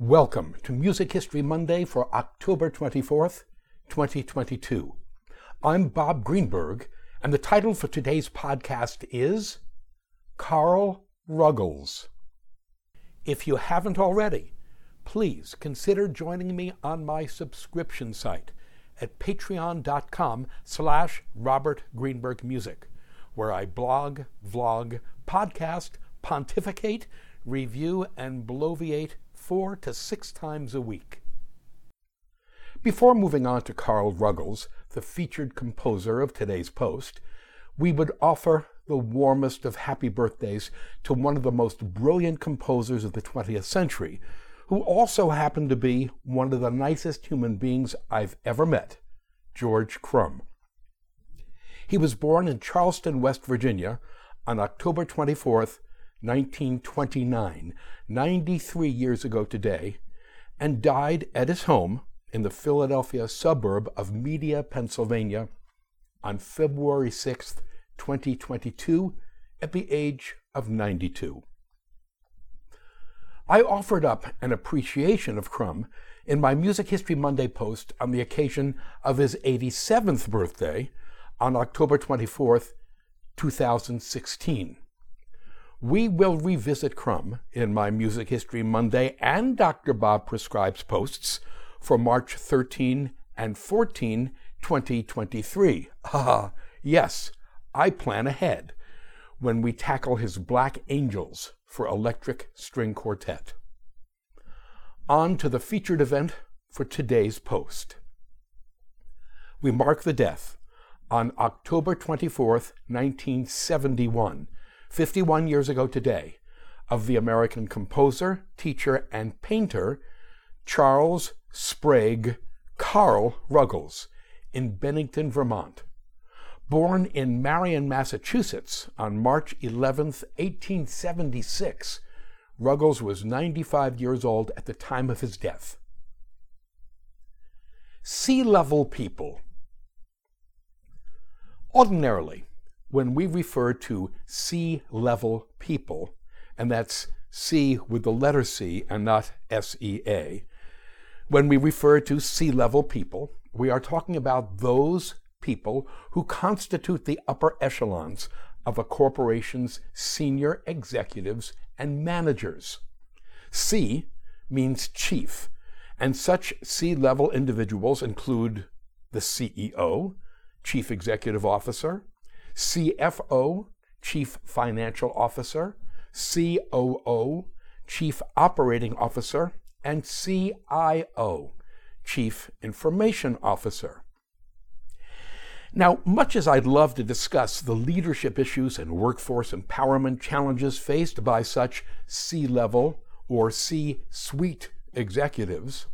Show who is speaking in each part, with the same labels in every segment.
Speaker 1: Welcome to Music History Monday for October 24th, 2022. I'm Bob Greenberg, and the title for today's podcast is Carl Ruggles. If you haven't already, please consider joining me on my subscription site at patreon.com slash Robert Greenberg Music, where I blog, vlog, podcast, pontificate, review, and bloviate four to six times a week. Before moving on to Carl Ruggles, the featured composer of today's post, we would offer the warmest of happy birthdays to one of the most brilliant composers of the 20th century, who also happened to be one of the nicest human beings I've ever met, George Crumb. He was born in Charleston, West Virginia on October 24th, 1929, 93 years ago today, and died at his home in the Philadelphia suburb of Media, Pennsylvania, on February 6, 2022, at the age of 92. I offered up an appreciation of Crumb in my Music History Monday post on the occasion of his 87th birthday on October 24, 2016. We will revisit Crumb in my Music History Monday and Dr. Bob Prescribes posts for March 13 and 14, 2023. Ah, yes, I plan ahead when we tackle his Black Angels for Electric String Quartet. On to the featured event for today's post. We mark the death on October 24, 1971 51 years ago today, of the American composer, teacher, and painter Charles Sprague Carl Ruggles in Bennington, Vermont. Born in Marion, Massachusetts on March 11, 1876, Ruggles was 95 years old at the time of his death. C level people. Ordinarily, when we refer to C level people, and that's C with the letter C and not S E A, when we refer to C level people, we are talking about those people who constitute the upper echelons of a corporation's senior executives and managers. C means chief, and such C level individuals include the CEO, Chief Executive Officer, CFO, Chief Financial Officer, COO, Chief Operating Officer, and CIO, Chief Information Officer. Now, much as I'd love to discuss the leadership issues and workforce empowerment challenges faced by such C level or C suite executives,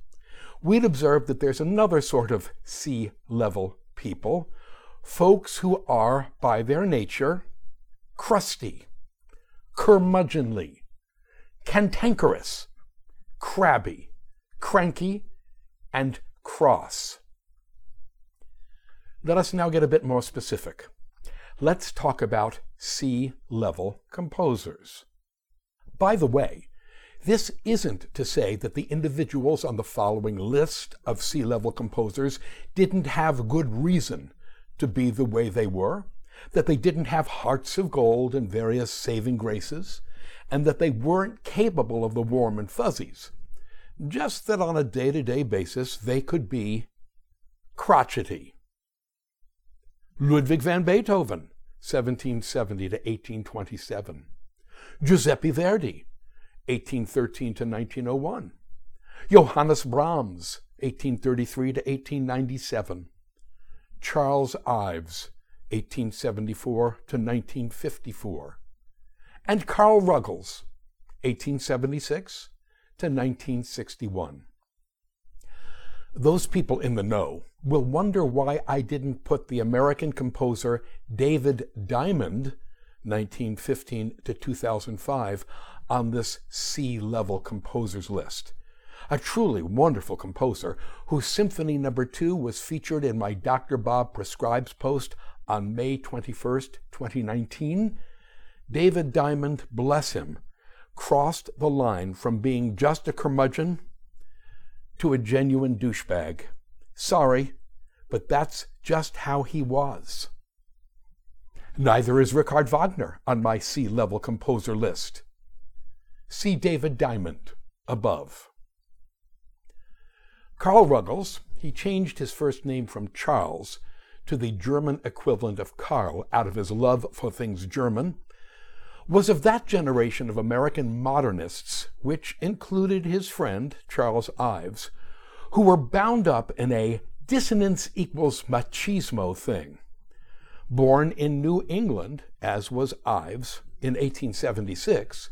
Speaker 1: we'd observe that there's another sort of C level people folks who are, by their nature, crusty, curmudgeonly, cantankerous, crabby, cranky, and cross. Let us now get a bit more specific. Let's talk about C level composers. By the way, this isn't to say that the individuals on the following list of C level composers didn't have good reason to be the way they were, that they didn't have hearts of gold and various saving graces, and that they weren't capable of the warm and fuzzies. Just that on a day to day basis they could be crotchety. Ludwig van Beethoven, 1770 to 1827. Giuseppe Verdi, 1813 to 1901. Johannes Brahms, 1833 to 1897. Charles Ives, 1874 to 1954, and Carl Ruggles, 1876 to 1961. Those people in the know will wonder why I didn't put the American composer David Diamond, 1915 to 2005, on this C level composers list a truly wonderful composer whose Symphony Number no. 2 was featured in my Dr. Bob Prescribes post on May 21st, 2019, David Diamond, bless him, crossed the line from being just a curmudgeon to a genuine douchebag. Sorry, but that's just how he was. Neither is Richard Wagner on my C level composer list. See David Diamond above. Carl Ruggles, he changed his first name from Charles to the German equivalent of Karl out of his love for things German, was of that generation of American modernists, which included his friend, Charles Ives, who were bound up in a dissonance equals machismo thing. Born in New England, as was Ives, in 1876,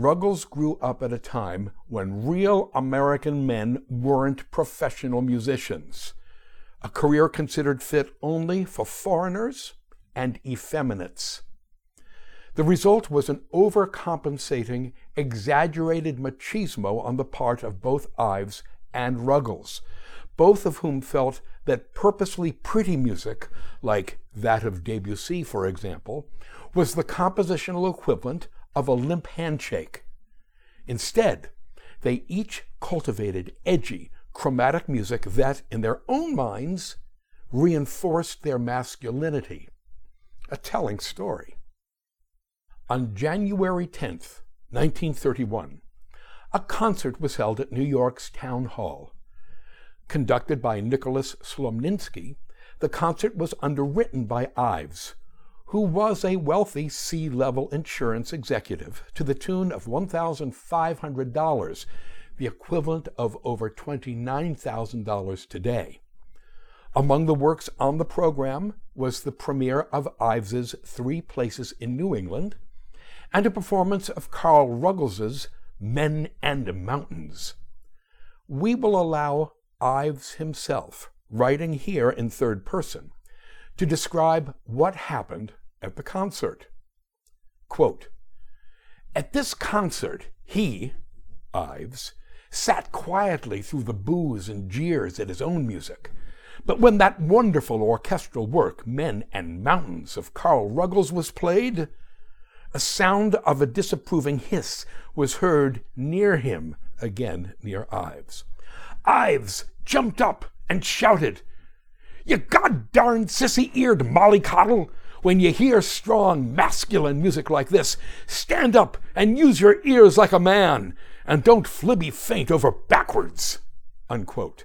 Speaker 1: Ruggles grew up at a time when real American men weren't professional musicians, a career considered fit only for foreigners and effeminates. The result was an overcompensating, exaggerated machismo on the part of both Ives and Ruggles, both of whom felt that purposely pretty music, like that of Debussy, for example, was the compositional equivalent of a limp handshake. Instead, they each cultivated edgy, chromatic music that, in their own minds, reinforced their masculinity. A telling story. On January 10th, 1931, a concert was held at New York's Town Hall. Conducted by Nicholas Slonimsky, the concert was underwritten by Ives, who was a wealthy C level insurance executive to the tune of $1,500, the equivalent of over $29,000 today. Among the works on the program was the premiere of Ives's Three Places in New England and a performance of Carl Ruggles's Men and Mountains. We will allow Ives himself, writing here in third person, to describe what happened at the concert. Quote, At this concert, he, Ives, sat quietly through the boos and jeers at his own music. But when that wonderful orchestral work, Men and Mountains of Carl Ruggles, was played, a sound of a disapproving hiss was heard near him, again near Ives. Ives jumped up and shouted, You god-darned sissy-eared mollycoddle! When you hear strong, masculine music like this, stand up and use your ears like a man, and don't flibby faint over backwards. Unquote.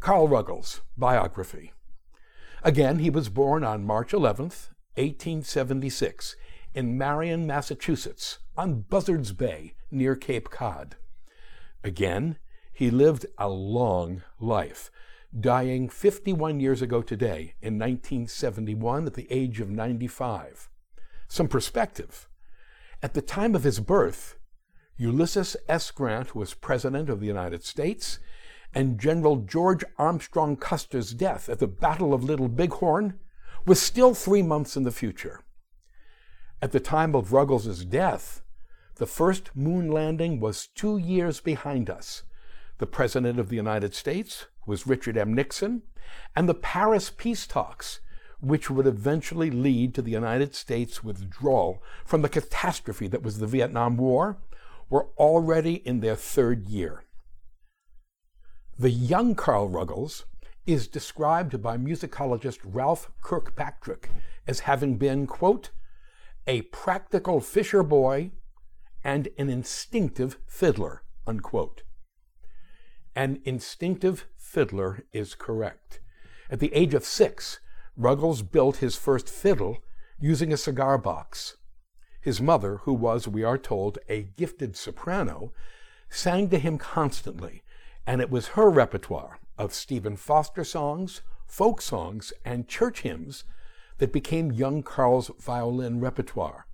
Speaker 1: Carl Ruggles, biography. Again, he was born on March 11th, 1876, in Marion, Massachusetts, on Buzzards Bay, near Cape Cod. Again, he lived a long life, dying 51 years ago today in 1971 at the age of 95. Some perspective. At the time of his birth, Ulysses S. Grant was President of the United States, and General George Armstrong Custer's death at the Battle of Little Bighorn was still three months in the future. At the time of Ruggles' death, the first moon landing was two years behind us. The President of the United States was Richard M. Nixon, and the Paris peace talks, which would eventually lead to the United States' withdrawal from the catastrophe that was the Vietnam War, were already in their third year. The young Carl Ruggles is described by musicologist Ralph Kirkpatrick as having been, quote, a practical fisher boy and an instinctive fiddler, unquote. An instinctive fiddler is correct. At the age of six, Ruggles built his first fiddle using a cigar box. His mother, who was, we are told, a gifted soprano, sang to him constantly, and it was her repertoire of Stephen Foster songs, folk songs, and church hymns that became young Carl's violin repertoire.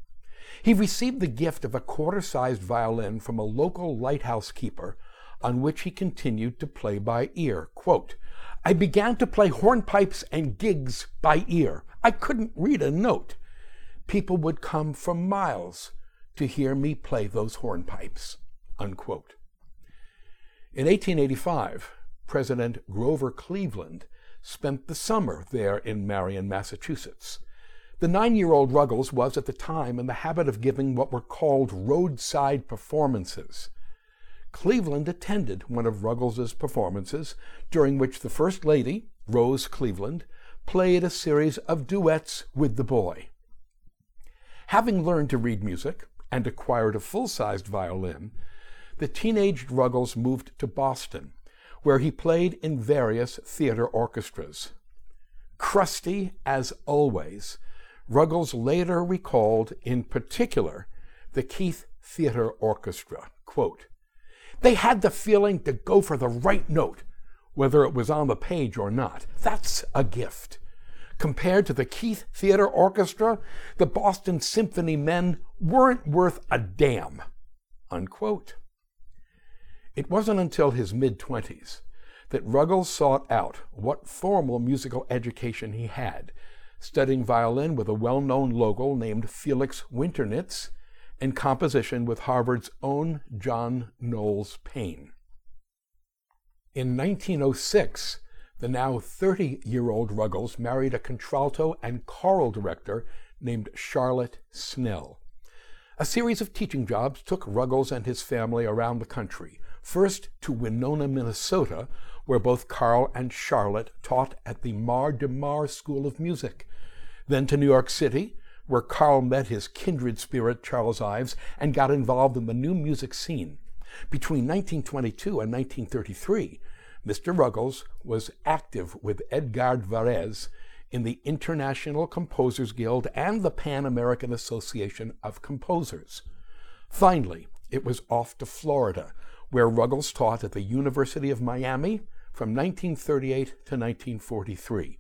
Speaker 1: He received the gift of a quarter sized violin from a local lighthouse keeper, on which he continued to play by ear. Quote, I began to play hornpipes and gigs by ear. I couldn't read a note. People would come from miles to hear me play those hornpipes. Unquote. In 1885, President Grover Cleveland spent the summer there in Marion, Massachusetts. The nine year old Ruggles was at the time in the habit of giving what were called roadside performances. Cleveland attended one of Ruggles's performances, during which the First Lady, Rose Cleveland, played a series of duets with the boy. Having learned to read music and acquired a full sized violin, the teenaged Ruggles moved to Boston, where he played in various theater orchestras. Crusty as always, Ruggles later recalled in particular the Keith Theater Orchestra. Quote, they had the feeling to go for the right note, whether it was on the page or not. That's a gift. Compared to the Keith Theater Orchestra, the Boston Symphony men weren't worth a damn. Unquote. It wasn't until his mid 20s that Ruggles sought out what formal musical education he had, studying violin with a well known local named Felix Winternitz and composition with Harvard's own John Knowles Paine. In 1906, the now 30 year old Ruggles married a contralto and choral director named Charlotte Snell. A series of teaching jobs took Ruggles and his family around the country, first to Winona, Minnesota, where both Carl and Charlotte taught at the Mar de Mar School of Music, then to New York City, where Carl met his kindred spirit, Charles Ives, and got involved in the new music scene. Between 1922 and 1933, Mr. Ruggles was active with Edgard Varèse in the International Composers Guild and the Pan American Association of Composers. Finally, it was off to Florida, where Ruggles taught at the University of Miami from 1938 to 1943.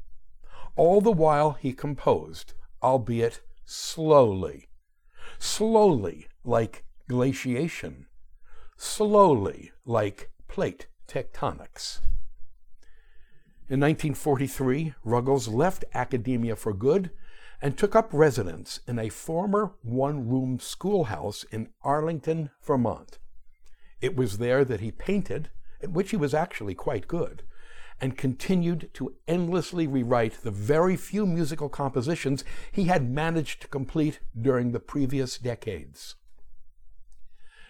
Speaker 1: All the while he composed, albeit slowly. Slowly, like glaciation. Slowly, like plate tectonics. In 1943, Ruggles left academia for good and took up residence in a former one room schoolhouse in Arlington, Vermont. It was there that he painted, at which he was actually quite good, and continued to endlessly rewrite the very few musical compositions he had managed to complete during the previous decades.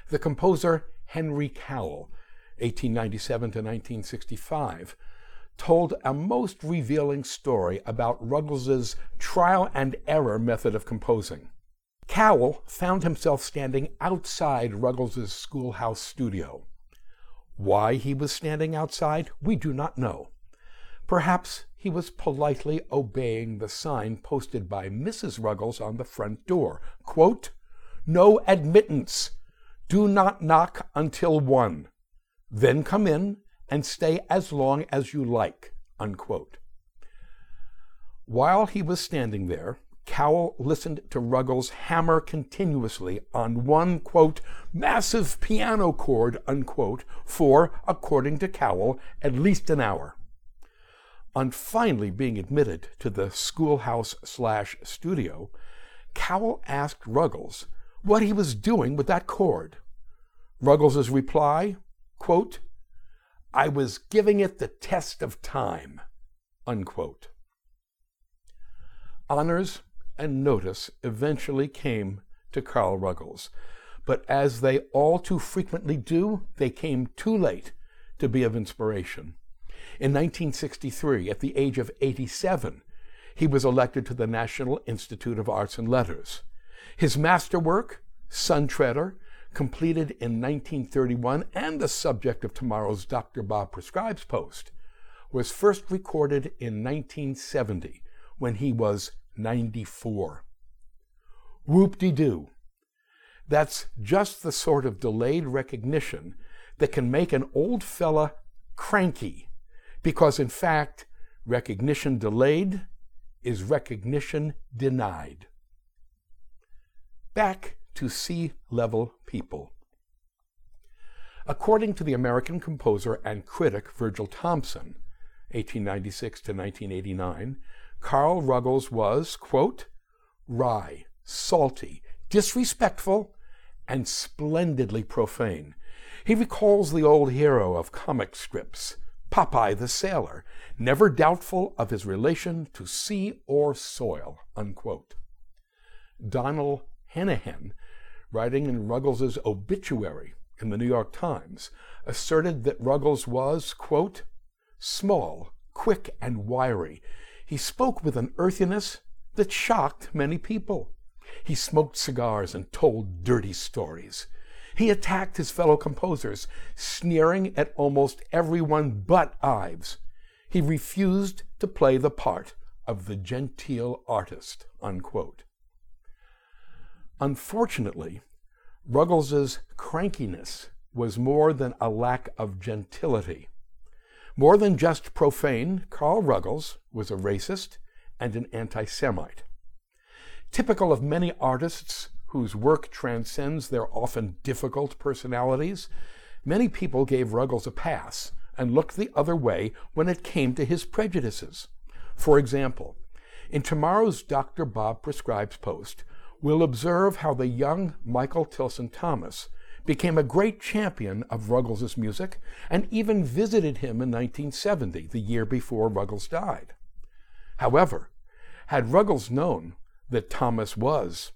Speaker 1: The composer Henry Cowell, 1897 to 1965, told a most revealing story about Ruggles's trial and error method of composing. Cowell found himself standing outside Ruggles's schoolhouse studio. Why he was standing outside, we do not know. Perhaps he was politely obeying the sign posted by Mrs. Ruggles on the front door. Quote, no admittance. Do not knock until one. Then come in and stay as long as you like. Unquote. While he was standing there, Cowell listened to Ruggles hammer continuously on one, quote, massive piano chord, unquote, for, according to Cowell, at least an hour. On finally being admitted to the schoolhouse slash studio, Cowell asked Ruggles what he was doing with that chord. Ruggles' reply, quote, I was giving it the test of time, unquote. Honors and notice eventually came to Carl Ruggles, but as they all too frequently do, they came too late to be of inspiration. In 1963, at the age of 87, he was elected to the National Institute of Arts and Letters. His masterwork, Sun Treader, completed in 1931 and the subject of tomorrow's Dr. Bob Prescribes post, was first recorded in 1970 when he was 94. Whoop de doo. That's just the sort of delayed recognition that can make an old fella cranky, because in fact, recognition delayed is recognition denied. Back to C level people. According to the American composer and critic Virgil Thomson, 1896 to 1989, Carl Ruggles was, quote, wry, salty, disrespectful, and splendidly profane. He recalls the old hero of comic strips, Popeye the Sailor, never doubtful of his relation to sea or soil. Unquote. Donald Henahan, writing in Ruggles's obituary in the New York Times asserted that Ruggles was, quote, small, quick, and wiry. He spoke with an earthiness that shocked many people. He smoked cigars and told dirty stories. He attacked his fellow composers, sneering at almost everyone but Ives. He refused to play the part of the genteel artist. Unquote. Unfortunately, Ruggles's crankiness was more than a lack of gentility. More than just profane, Carl Ruggles was a racist and an anti Semite. Typical of many artists whose work transcends their often difficult personalities, many people gave Ruggles a pass and looked the other way when it came to his prejudices. For example, in tomorrow's Dr. Bob Prescribes post, we'll observe how the young Michael Tilson Thomas became a great champion of Ruggles's music and even visited him in 1970, the year before Ruggles died. However, had Ruggles known that Thomas was,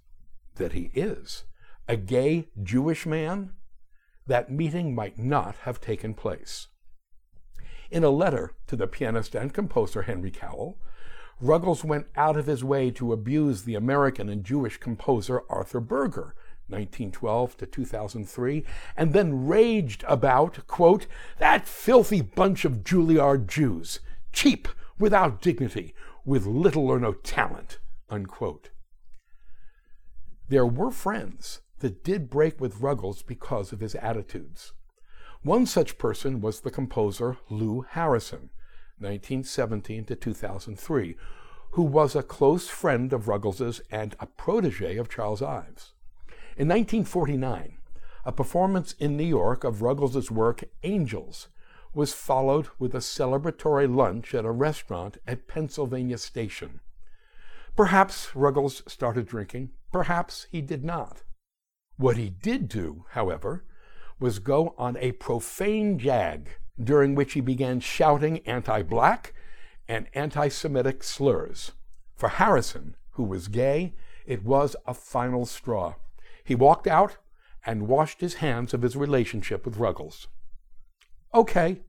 Speaker 1: that he is, a gay Jewish man, that meeting might not have taken place. In a letter to the pianist and composer Henry Cowell, Ruggles went out of his way to abuse the American and Jewish composer Arthur Berger, 1912 to 2003, and then raged about, quote, that filthy bunch of Juilliard Jews, cheap, without dignity, with little or no talent, unquote. There were friends that did break with Ruggles because of his attitudes. One such person was the composer Lou Harrison, 1917 to 2003, who was a close friend of Ruggles's and a protege of Charles Ives. In 1949, a performance in New York of Ruggles's work Angels was followed with a celebratory lunch at a restaurant at Pennsylvania Station. Perhaps Ruggles started drinking, perhaps he did not. What he did do, however, was go on a profane jag during which he began shouting anti black and anti Semitic slurs. For Harrison, who was gay, it was a final straw. He walked out and washed his hands of his relationship with Ruggles. Okay,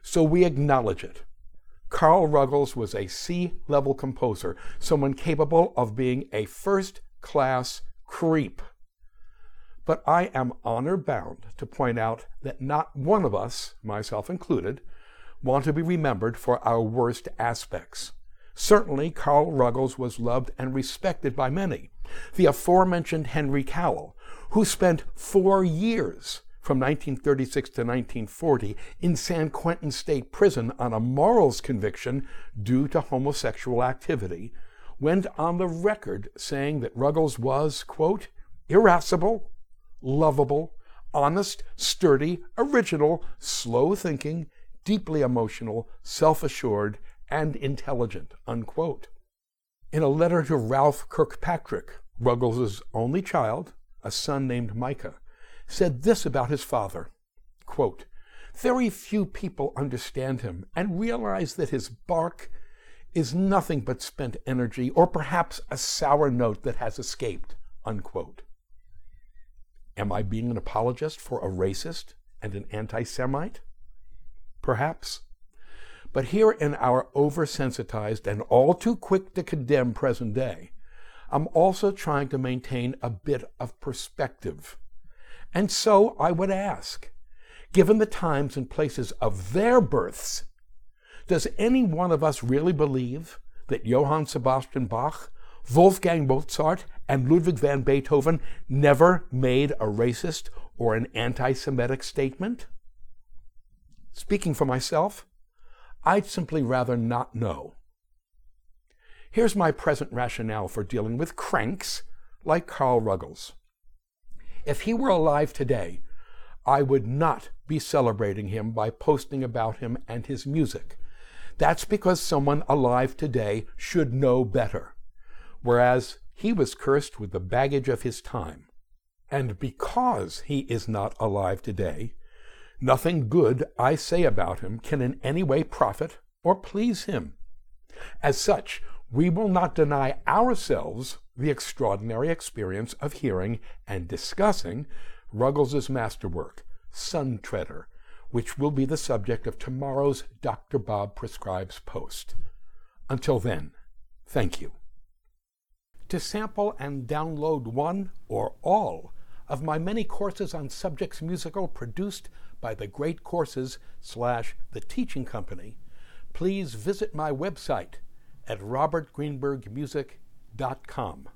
Speaker 1: so we acknowledge it. Carl Ruggles was a C level composer, someone capable of being a first class creep. But I am honor bound to point out that not one of us, myself included, want to be remembered for our worst aspects. Certainly, Carl Ruggles was loved and respected by many. The aforementioned Henry Cowell, who spent four years from 1936 to 1940 in San Quentin State Prison on a morals conviction due to homosexual activity, went on the record saying that Ruggles was, quote, irascible, lovable, honest, sturdy, original, slow thinking, deeply emotional, self assured, and intelligent. Unquote. In a letter to Ralph Kirkpatrick, Ruggles' only child, a son named Micah, said this about his father quote, Very few people understand him and realize that his bark is nothing but spent energy or perhaps a sour note that has escaped. Unquote. Am I being an apologist for a racist and an anti Semite? Perhaps. But here in our oversensitized and all too quick to condemn present day, I'm also trying to maintain a bit of perspective. And so I would ask, given the times and places of their births, does any one of us really believe that Johann Sebastian Bach Wolfgang Mozart and Ludwig van Beethoven never made a racist or an anti Semitic statement? Speaking for myself, I'd simply rather not know. Here's my present rationale for dealing with cranks like Carl Ruggles. If he were alive today, I would not be celebrating him by posting about him and his music. That's because someone alive today should know better whereas he was cursed with the baggage of his time. And because he is not alive today, nothing good I say about him can in any way profit or please him. As such, we will not deny ourselves the extraordinary experience of hearing and discussing Ruggles's masterwork, Sun Treader, which will be the subject of tomorrow's Dr. Bob Prescribes post. Until then, thank you. To sample and download one or all of my many courses on subjects musical produced by the Great Courses slash The Teaching Company, please visit my website at robertgreenbergmusic.com.